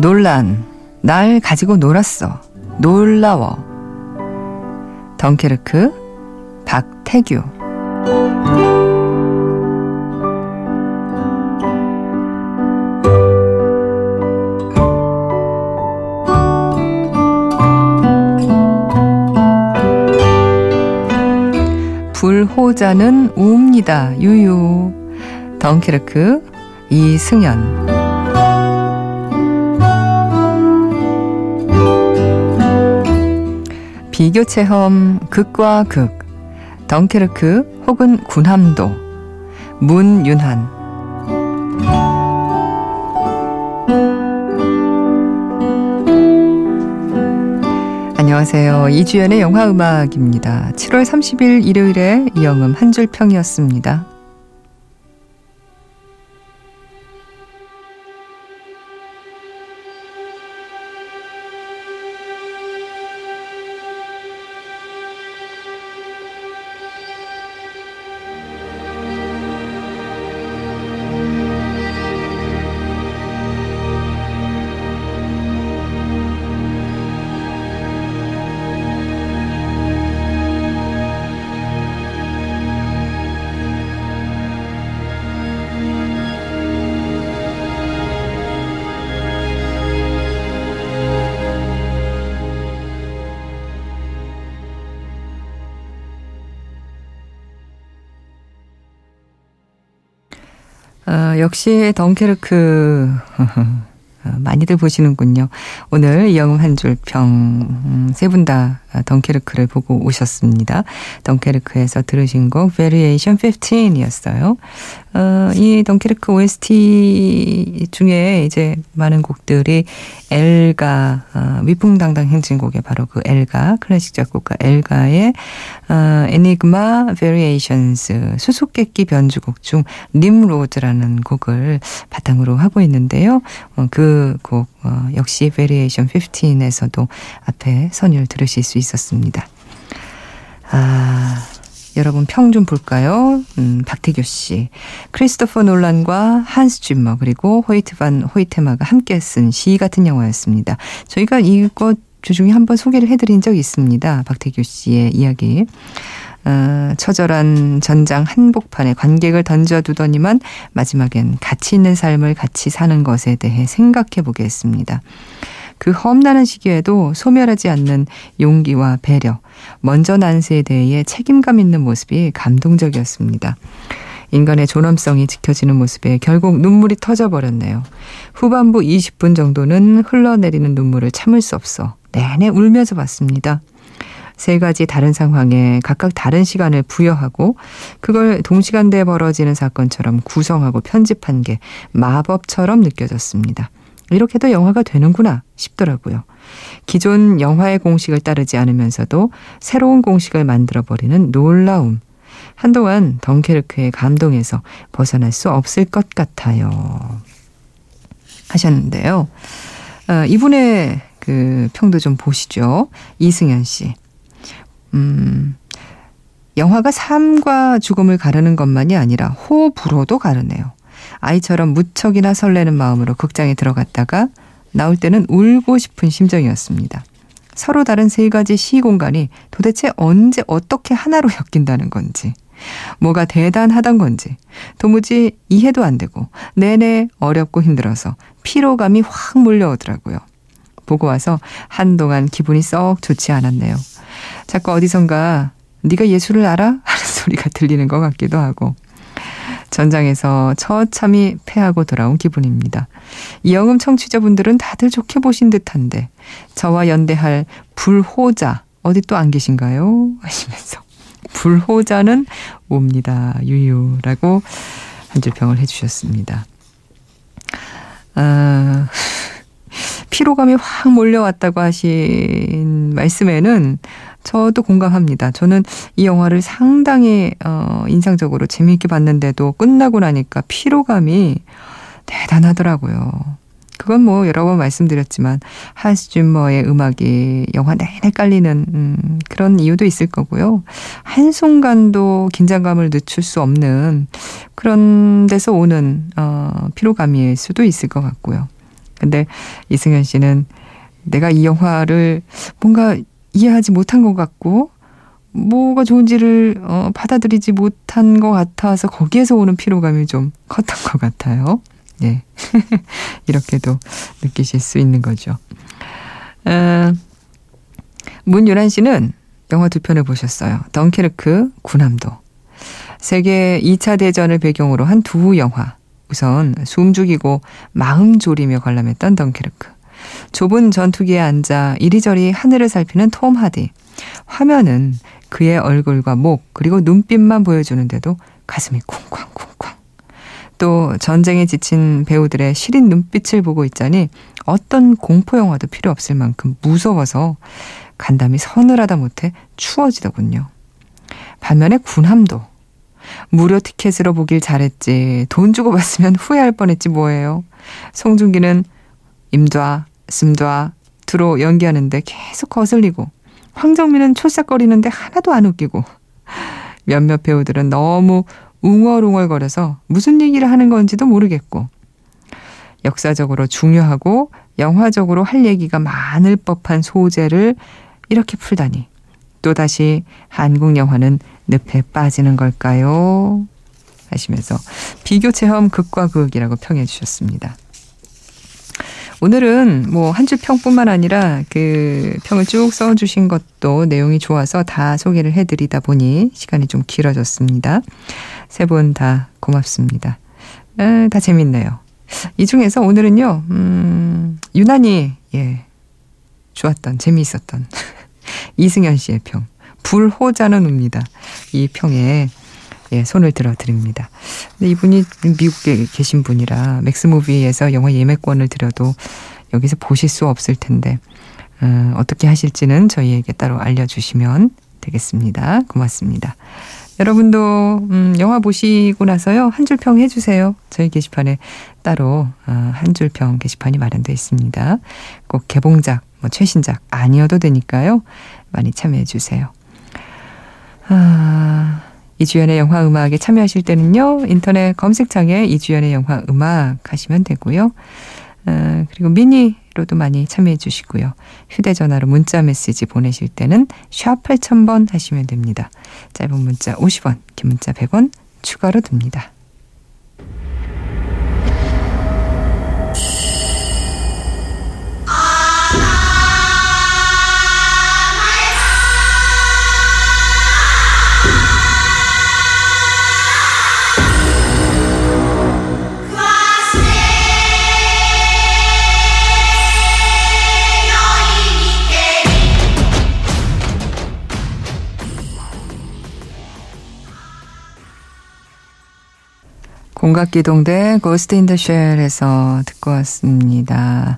논란. 날 가지고 놀았어. 놀라워. 덩케르크, 박태규. 불호자는 웁니다. 유유. 덩케르크, 이승연. 비교 체험 극과 극. 덩케르크 혹은 군함도. 문윤환. 안녕하세요. 이주연의 영화 음악입니다. 7월 30일 일요일에 이영음 한줄 평이었습니다. 어, 역시 덩케르크 어, 많이들 보시는군요. 오늘 이영음 한줄평 세 분 다 덩케르크를 보고 오셨습니다. 덩케르크에서 들으신 곡 Variation 15이었어요. 어, 이 덩케르크 OST 중에 이제 많은 곡들이 엘가 어, 위풍당당 행진곡에 바로 그 엘가 클래식 작곡가 엘가의 어, Enigma Variations 수수께끼 변주곡 중 Nimrod라는 곡을 바탕으로 하고 있는데요. 어, 그곡 어, 역시 Variation 15에서도 앞에 선율 들으실 수 있었습니다. 아, 여러분 평 좀 볼까요? 음, 박태규 씨. 크리스토퍼 놀란과 한스 쥐머 그리고 호이트 반 호이테마가 함께 쓴 시 같은 영화였습니다. 저희가 이거 주중에 한번 소개를 해드린 적이 있습니다. 박태규 씨의 이야기. 어, 처절한 전장 한복판에 관객을 던져두더니만 마지막엔 가치 있는 삶을 같이 사는 것에 대해 생각해 보겠습니다. 그 험난한 시기에도 소멸하지 않는 용기와 배려, 먼저 난세에 대해 책임감 있는 모습이 감동적이었습니다. 인간의 존엄성이 지켜지는 모습에 결국 눈물이 터져버렸네요. 후반부 20분 정도는 흘러내리는 눈물을 참을 수 없어 내내 울면서 봤습니다. 세 가지 다른 상황에 각각 다른 시간을 부여하고 그걸 동시간대에 벌어지는 사건처럼 구성하고 편집한 게 마법처럼 느껴졌습니다. 이렇게도 영화가 되는구나 싶더라고요. 기존 영화의 공식을 따르지 않으면서도 새로운 공식을 만들어버리는 놀라움. 한동안 덩케르크의 감동에서 벗어날 수 없을 것 같아요. 하셨는데요. 어, 이분의 그 평도 좀 보시죠. 이승현 씨. 음, 영화가 삶과 죽음을 가르는 것만이 아니라 호불호도 가르네요. 아이처럼 무척이나 설레는 마음으로 극장에 들어갔다가 나올 때는 울고 싶은 심정이었습니다. 서로 다른 세 가지 시 공간이 도대체 언제 어떻게 하나로 엮인다는 건지, 뭐가 대단하던 건지, 도무지 이해도 안 되고, 내내 어렵고 힘들어서 피로감이 확 몰려오더라고요. 보고 와서 한동안 기분이 썩 좋지 않았네요. 자꾸 어디선가 네가 예술을 알아? 하는 소리가 들리는 것 같기도 하고 전장에서 처참히 패하고 돌아온 기분입니다. 이영음 청취자분들은 다들 좋게 보신 듯한데 저와 연대할 불호자 어디 또 안 계신가요? 하시면서 불호자는 옵니다. 유유라고 한 줄 평을 해주셨습니다. 아, 피로감이 확 몰려왔다고 하신 말씀에는 저도 공감합니다. 저는 이 영화를 상당히 어, 인상적으로 재미있게 봤는데도 끝나고 나니까 피로감이 대단하더라고요. 그건 뭐 여러 번 말씀드렸지만 한스 줌머의 음악이 영화 내내 깔리는 음, 그런 이유도 있을 거고요. 한순간도 긴장감을 늦출 수 없는 그런 데서 오는 어, 피로감일 수도 있을 것 같고요. 근데 이승현 씨는 내가 이 영화를 뭔가 이해하지 못한 것 같고 뭐가 좋은지를 어, 받아들이지 못한 것 같아서 거기에서 오는 피로감이 좀 컸던 것 같아요. 예. 이렇게도 느끼실 수 있는 거죠. 어, 문유란 씨는 영화 두 편을 보셨어요. 덩케르크, 군함도. 세계 2차 대전을 배경으로 한 두 영화. 우선 숨 죽이고 마음 졸이며 관람했던 덩케르크. 좁은 전투기에 앉아 이리저리 하늘을 살피는 톰 하디. 화면은 그의 얼굴과 목 그리고 눈빛만 보여주는데도 가슴이 쿵쾅쿵쾅. 또 전쟁에 지친 배우들의 시린 눈빛을 보고 있자니 어떤 공포 영화도 필요 없을 만큼 무서워서 간담이 서늘하다 못해 추워지더군요. 반면에 군함도 무료 티켓으로 보길 잘했지 돈 주고 봤으면 후회할 뻔했지 뭐예요. 송중기는 임좌, 씀좌, 두로 연기하는데 계속 거슬리고 황정민은 촐싹거리는데 하나도 안 웃기고 몇몇 배우들은 너무 웅얼웅얼거려서 무슨 얘기를 하는 건지도 모르겠고 역사적으로 중요하고 영화적으로 할 얘기가 많을 법한 소재를 이렇게 풀다니 또다시 한국 영화는 늪에 빠지는 걸까요? 하시면서 비교 체험 극과 극이라고 평해 주셨습니다. 오늘은 뭐 한 줄 평뿐만 아니라 그 평을 쭉 써주신 것도 내용이 좋아서 다 소개를 해드리다 보니 시간이 좀 길어졌습니다. 세 분 다 고맙습니다. 에, 다 재밌네요. 이 중에서 오늘은요, 음, 유난히, 예, 좋았던, 재미있었던 이승현 씨의 평. 불호자는 옵니다. 이 평에 예, 손을 들어 드립니다. 근데 이분이 미국에 계신 분이라 맥스무비에서 영화 예매권을 드려도 여기서 보실 수 없을 텐데 어, 어떻게 하실지는 저희에게 따로 알려주시면 되겠습니다. 고맙습니다. 여러분도 음, 영화 보시고 나서요 한 줄 평 해주세요. 저희 게시판에 따로 어, 한 줄 평 게시판이 마련되어 있습니다. 꼭 개봉작, 뭐 최신작 아니어도 되니까요 많이 참여해 주세요. 아, 이주연의 영화 음악에 참여하실 때는요 인터넷 검색창에 이주연의 영화 음악 하시면 되고요. 어, 그리고 미니로도 많이 참여해 주시고요. 휴대전화로 문자 메시지 보내실 때는 샵 8000번 하시면 됩니다. 짧은 문자 50원, 긴 문자 100원 추가로 듭니다. 공각기동대 Ghost in the Shell에서 듣고 왔습니다.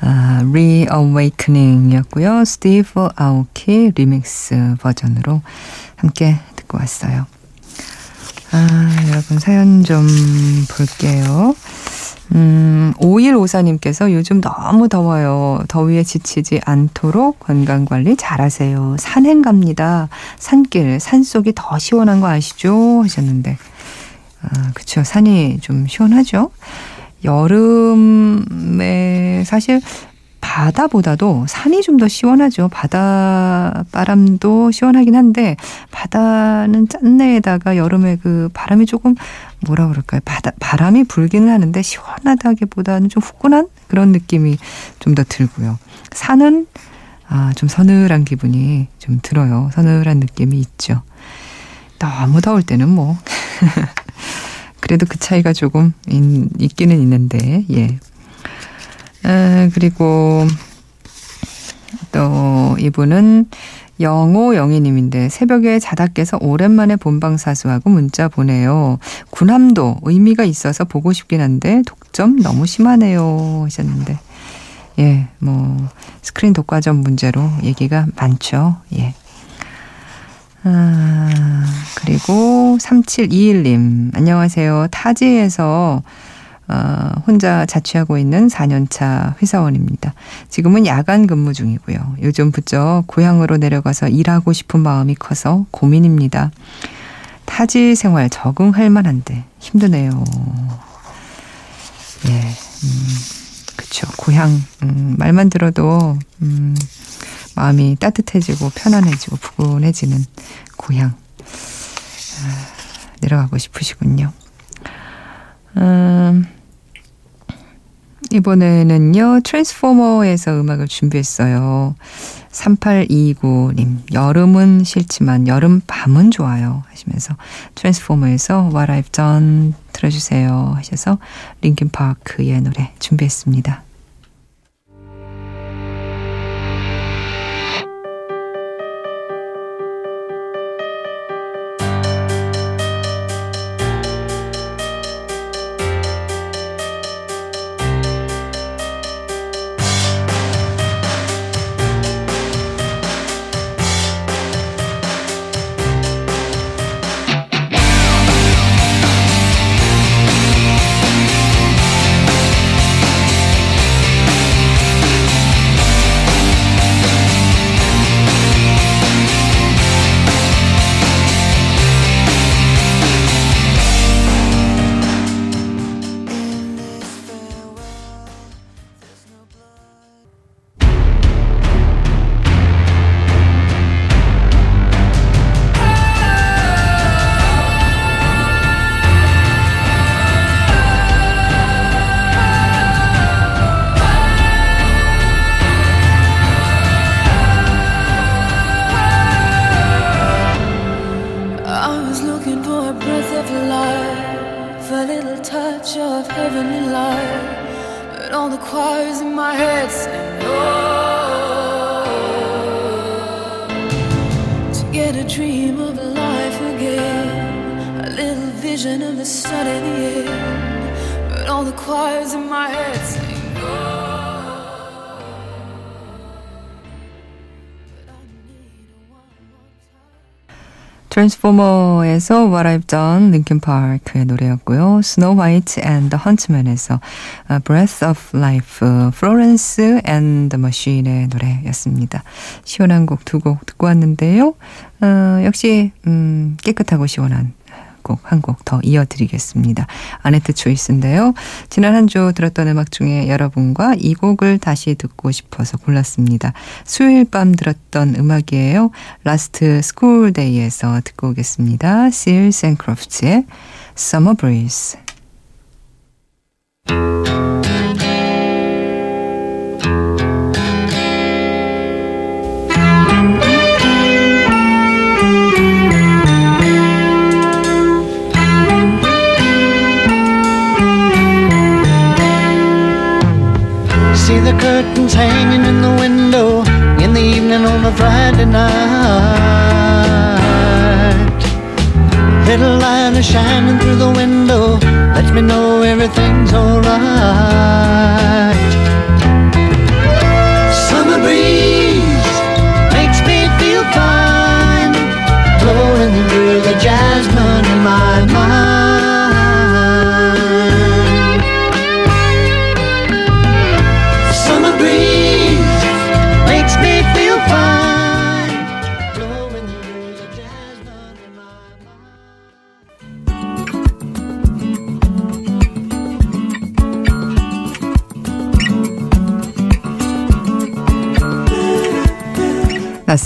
아, Reawakening이었고요. 스티브 아오키 리믹스 버전으로 함께 듣고 왔어요. 아, 여러분 사연 좀 볼게요. 음, 5154님께서 요즘 너무 더워요. 더위에 지치지 않도록 건강관리 잘하세요. 산행 갑니다. 산길, 산 속이 더 시원한 거 아시죠? 하셨는데. 아, 그쵸. 산이 좀 시원하죠. 여름에 사실 바다보다도 산이 좀 더 시원하죠. 바다 바람도 시원하긴 한데 바다는 짠내에다가 여름에 그 바람이 조금 뭐라 그럴까요? 바다 바람이 불기는 하는데 시원하다기보다는 좀 후끈한 그런 느낌이 좀 더 들고요. 산은 아, 좀 서늘한 기분이 좀 들어요. 서늘한 느낌이 있죠. 너무 더울 때는 뭐 그래도 그 차이가 조금 있, 기는 있는데, 예. 아, 그리고 또 이분은 영호 영희님인데 새벽에 자다 깨서 오랜만에 본방 사수하고 문자 보내요. 군함도 의미가 있어서 보고 싶긴 한데 독점 너무 심하네요 하셨는데 예, 뭐 스크린 독과점 문제로 얘기가 많죠. 예. 아, 그리고 3721님, 안녕하세요. 타지에서 어, 혼자 자취하고 있는 4년차 회사원입니다. 지금은 야간 근무 중이고요. 요즘 부쩍 고향으로 내려가서 일하고 싶은 마음이 커서 고민입니다. 타지 생활 적응할 만한데 힘드네요. 예, 음, 그렇죠. 고향 음, 말만 들어도 음, 마음이 따뜻해지고 편안해지고 푸근해지는 고향 아, 내려가고 싶으시군요. 음, 이번에는요, 트랜스포머에서 음악을 준비했어요. 3829님, 여름은 싫지만 여름 밤은 좋아요. 하시면서 트랜스포머에서 What I've Done 들어주세요. 하셔서 링kin 파크의 노래 준비했습니다. 트랜스포머에서 What I've Done, 링킨 파크의 노래였고요. 스노우 화이트 and the 헌트맨에서 Breath of Life, Florence and the Machine의 노래였습니다. 시원한 곡 두 곡 듣고 왔는데요. 어, 역시 음, 깨끗하고 시원한 곡 한 곡 더 이어드리겠습니다. 아네트 Choice인데요. 지난 한 주 들었던 음악 중에 여러분과 이 곡을 다시 듣고 싶어서 골랐습니다. 수요일 밤 들었던 음악이에요. 라스트 스쿨 데이에서 듣고 오겠습니다. And Crofts의 Summer Breeze.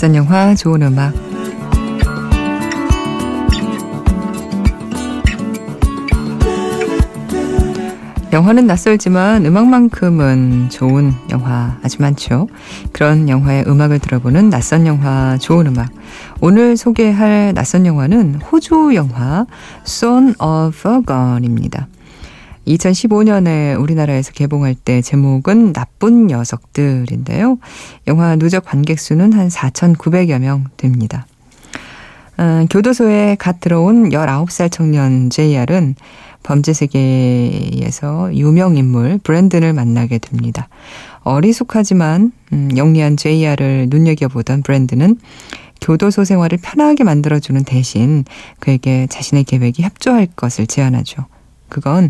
낯선 영화, 좋은 음악. 영화는 낯설지만 음악만큼은 좋은 영화 아주 많죠. 그런 영화의 음악을 들어보는 낯선 영화, 좋은 음악. 오늘 소개할 낯선 영화는 호주 영화 Son of a Gun입니다. 2015년에 우리나라에서 개봉할 때 제목은 나쁜 녀석들인데요. 영화 누적 관객 수는 한 4,900여 명 됩니다. 어, 교도소에 갓 들어온 19살 청년 JR은 범죄 세계에서 유명 인물 브랜든을 만나게 됩니다. 어리숙하지만 음, 영리한 JR을 눈여겨보던 브랜드는 교도소 생활을 편하게 만들어주는 대신 그에게 자신의 계획이 협조할 것을 제안하죠. 그건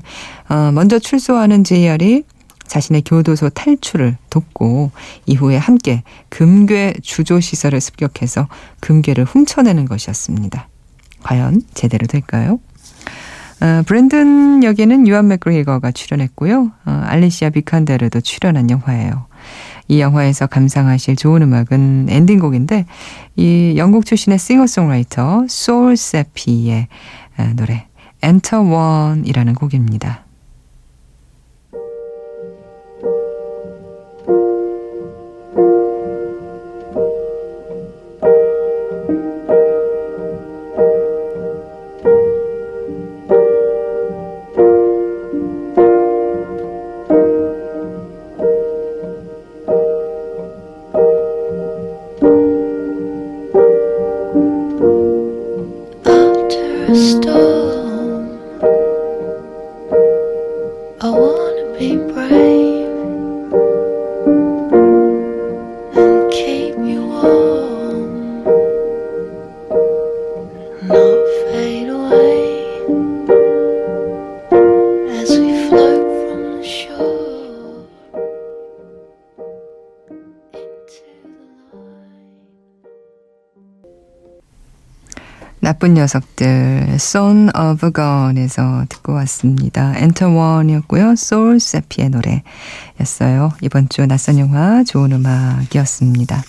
어, 먼저 출소하는 JR이 자신의 교도소 탈출을 돕고 이후에 함께 금괴 주조 시설을 습격해서 금괴를 훔쳐내는 것이었습니다. 과연 제대로 될까요? 어, 브랜든 역에는 유한 맥그리거가 출연했고요. 어, 알리시아 비칸데르도 출연한 영화예요. 이 영화에서 감상하실 좋은 음악은 엔딩곡인데 이 영국 출신의 싱어송라이터 소울 세피의 노래 Enter One이라는 곡입니다. 나쁜 녀석들 Son of a Gun에서 듣고 왔습니다. Enter One이었고요. Soul Sepi의 노래였어요. 이번 주 낯선 영화 좋은 음악이었습니다.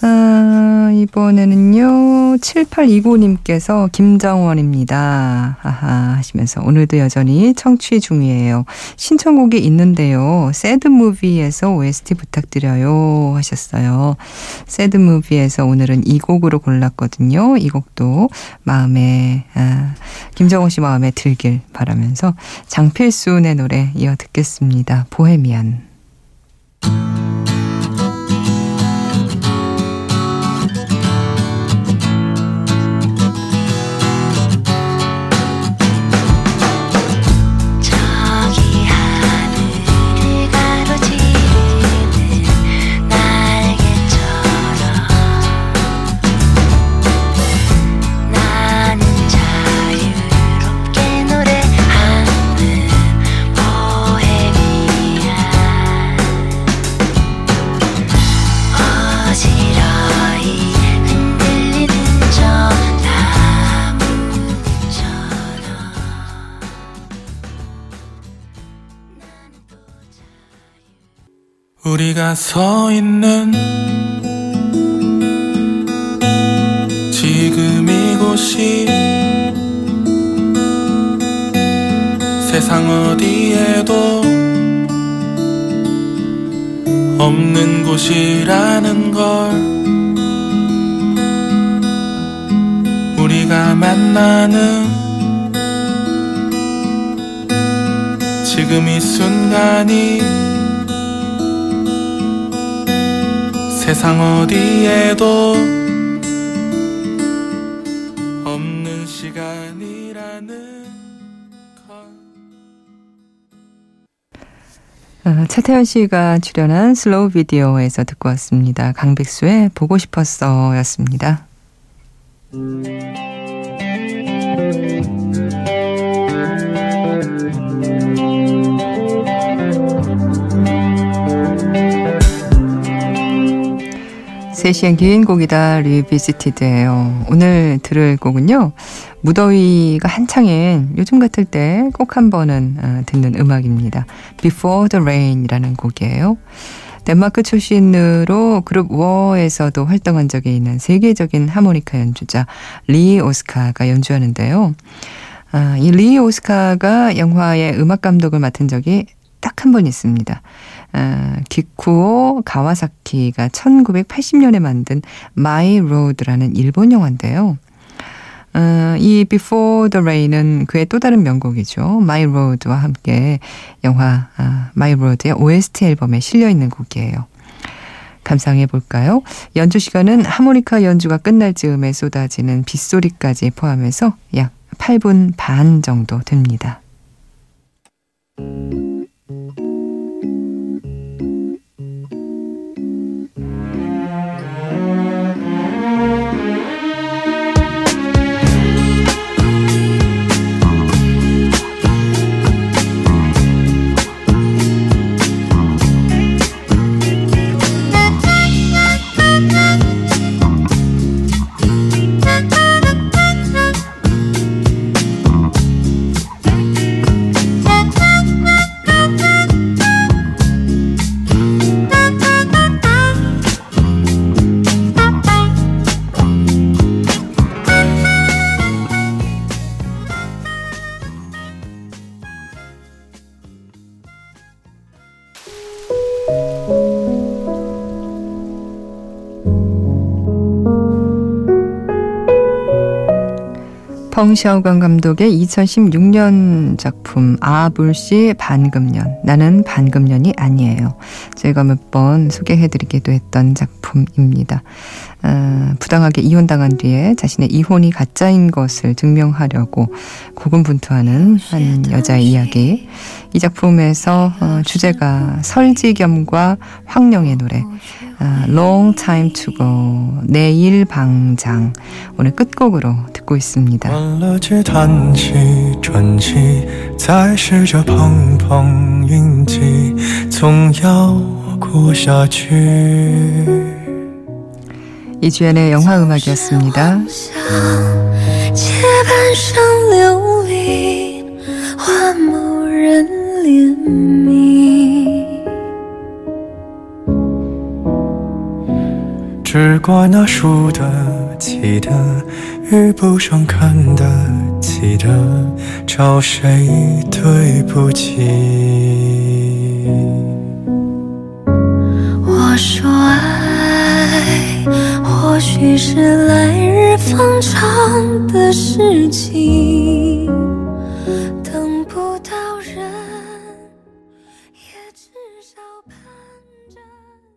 아, 이번에는요, 7829님께서 김정원입니다. 하하 하시면서 오늘도 여전히 청취 중이에요. 신청곡이 있는데요. 새드무비에서 OST 부탁드려요 하셨어요. 새드무비에서 오늘은 이 곡으로 골랐거든요. 이 곡도 마음에, 아, 김정원 씨 마음에 들길 바라면서 장필순의 노래 이어 듣겠습니다. 보헤미안. 우리가 서 있는 지금 이곳이 세상 어디에도 없는 곳이라는 걸 우리가 만나는 지금 이 순간이 세상 어디에도 없는 시간이라는 어, 차태현 씨가 출연한 슬로우 비디오에서 듣고 왔습니다. 강백수의 보고 싶었어 였습니다. 세시엔 긴 곡이다 Revisited예요. 오늘 들을 곡은요. 무더위가 한창인 요즘 같을 때 꼭 한 번은 어, 듣는 음악입니다. Before the Rain이라는 곡이에요. 덴마크 출신으로 그룹 War에서도 활동한 적이 있는 세계적인 하모니카 연주자 리 오스카가 연주하는데요. 아, 이 리 오스카가 영화의 음악 감독을 맡은 적이 딱 한 번 있습니다. 아, 기쿠오 가와사키가 1980년에 만든 My Road라는 일본 영화인데요. 어, 이 Before the Rain은 그의 또 다른 명곡이죠. My Road와 함께 영화 아, My Road의 OST 앨범에 실려 있는 곡이에요. 감상해 볼까요? 연주 시간은 하모니카 연주가 끝날 즈음에 쏟아지는 빗소리까지 포함해서 약 8분 반 정도 됩니다. Mm-hmm. 펑샤오강 감독의 2016년 작품 아불씨 반금년 나는 반금년이 아니에요. 저희가 몇 번 소개해드리기도 했던 작품입니다. 어, 부당하게 이혼당한 뒤에 자신의 이혼이 가짜인 것을 증명하려고 고군분투하는 한 여자의 이야기. 이 작품에서 어, 주제가 설지겸과 황령의 노래 어, Long Time to Go 내일 방장 오늘 끝곡으로 듣고 있습니다. 一주연의 영화 음악이었습니다.只怪那输得起的遇不上看得起的，找谁对不起？我说爱， 或许是来日方长的事情，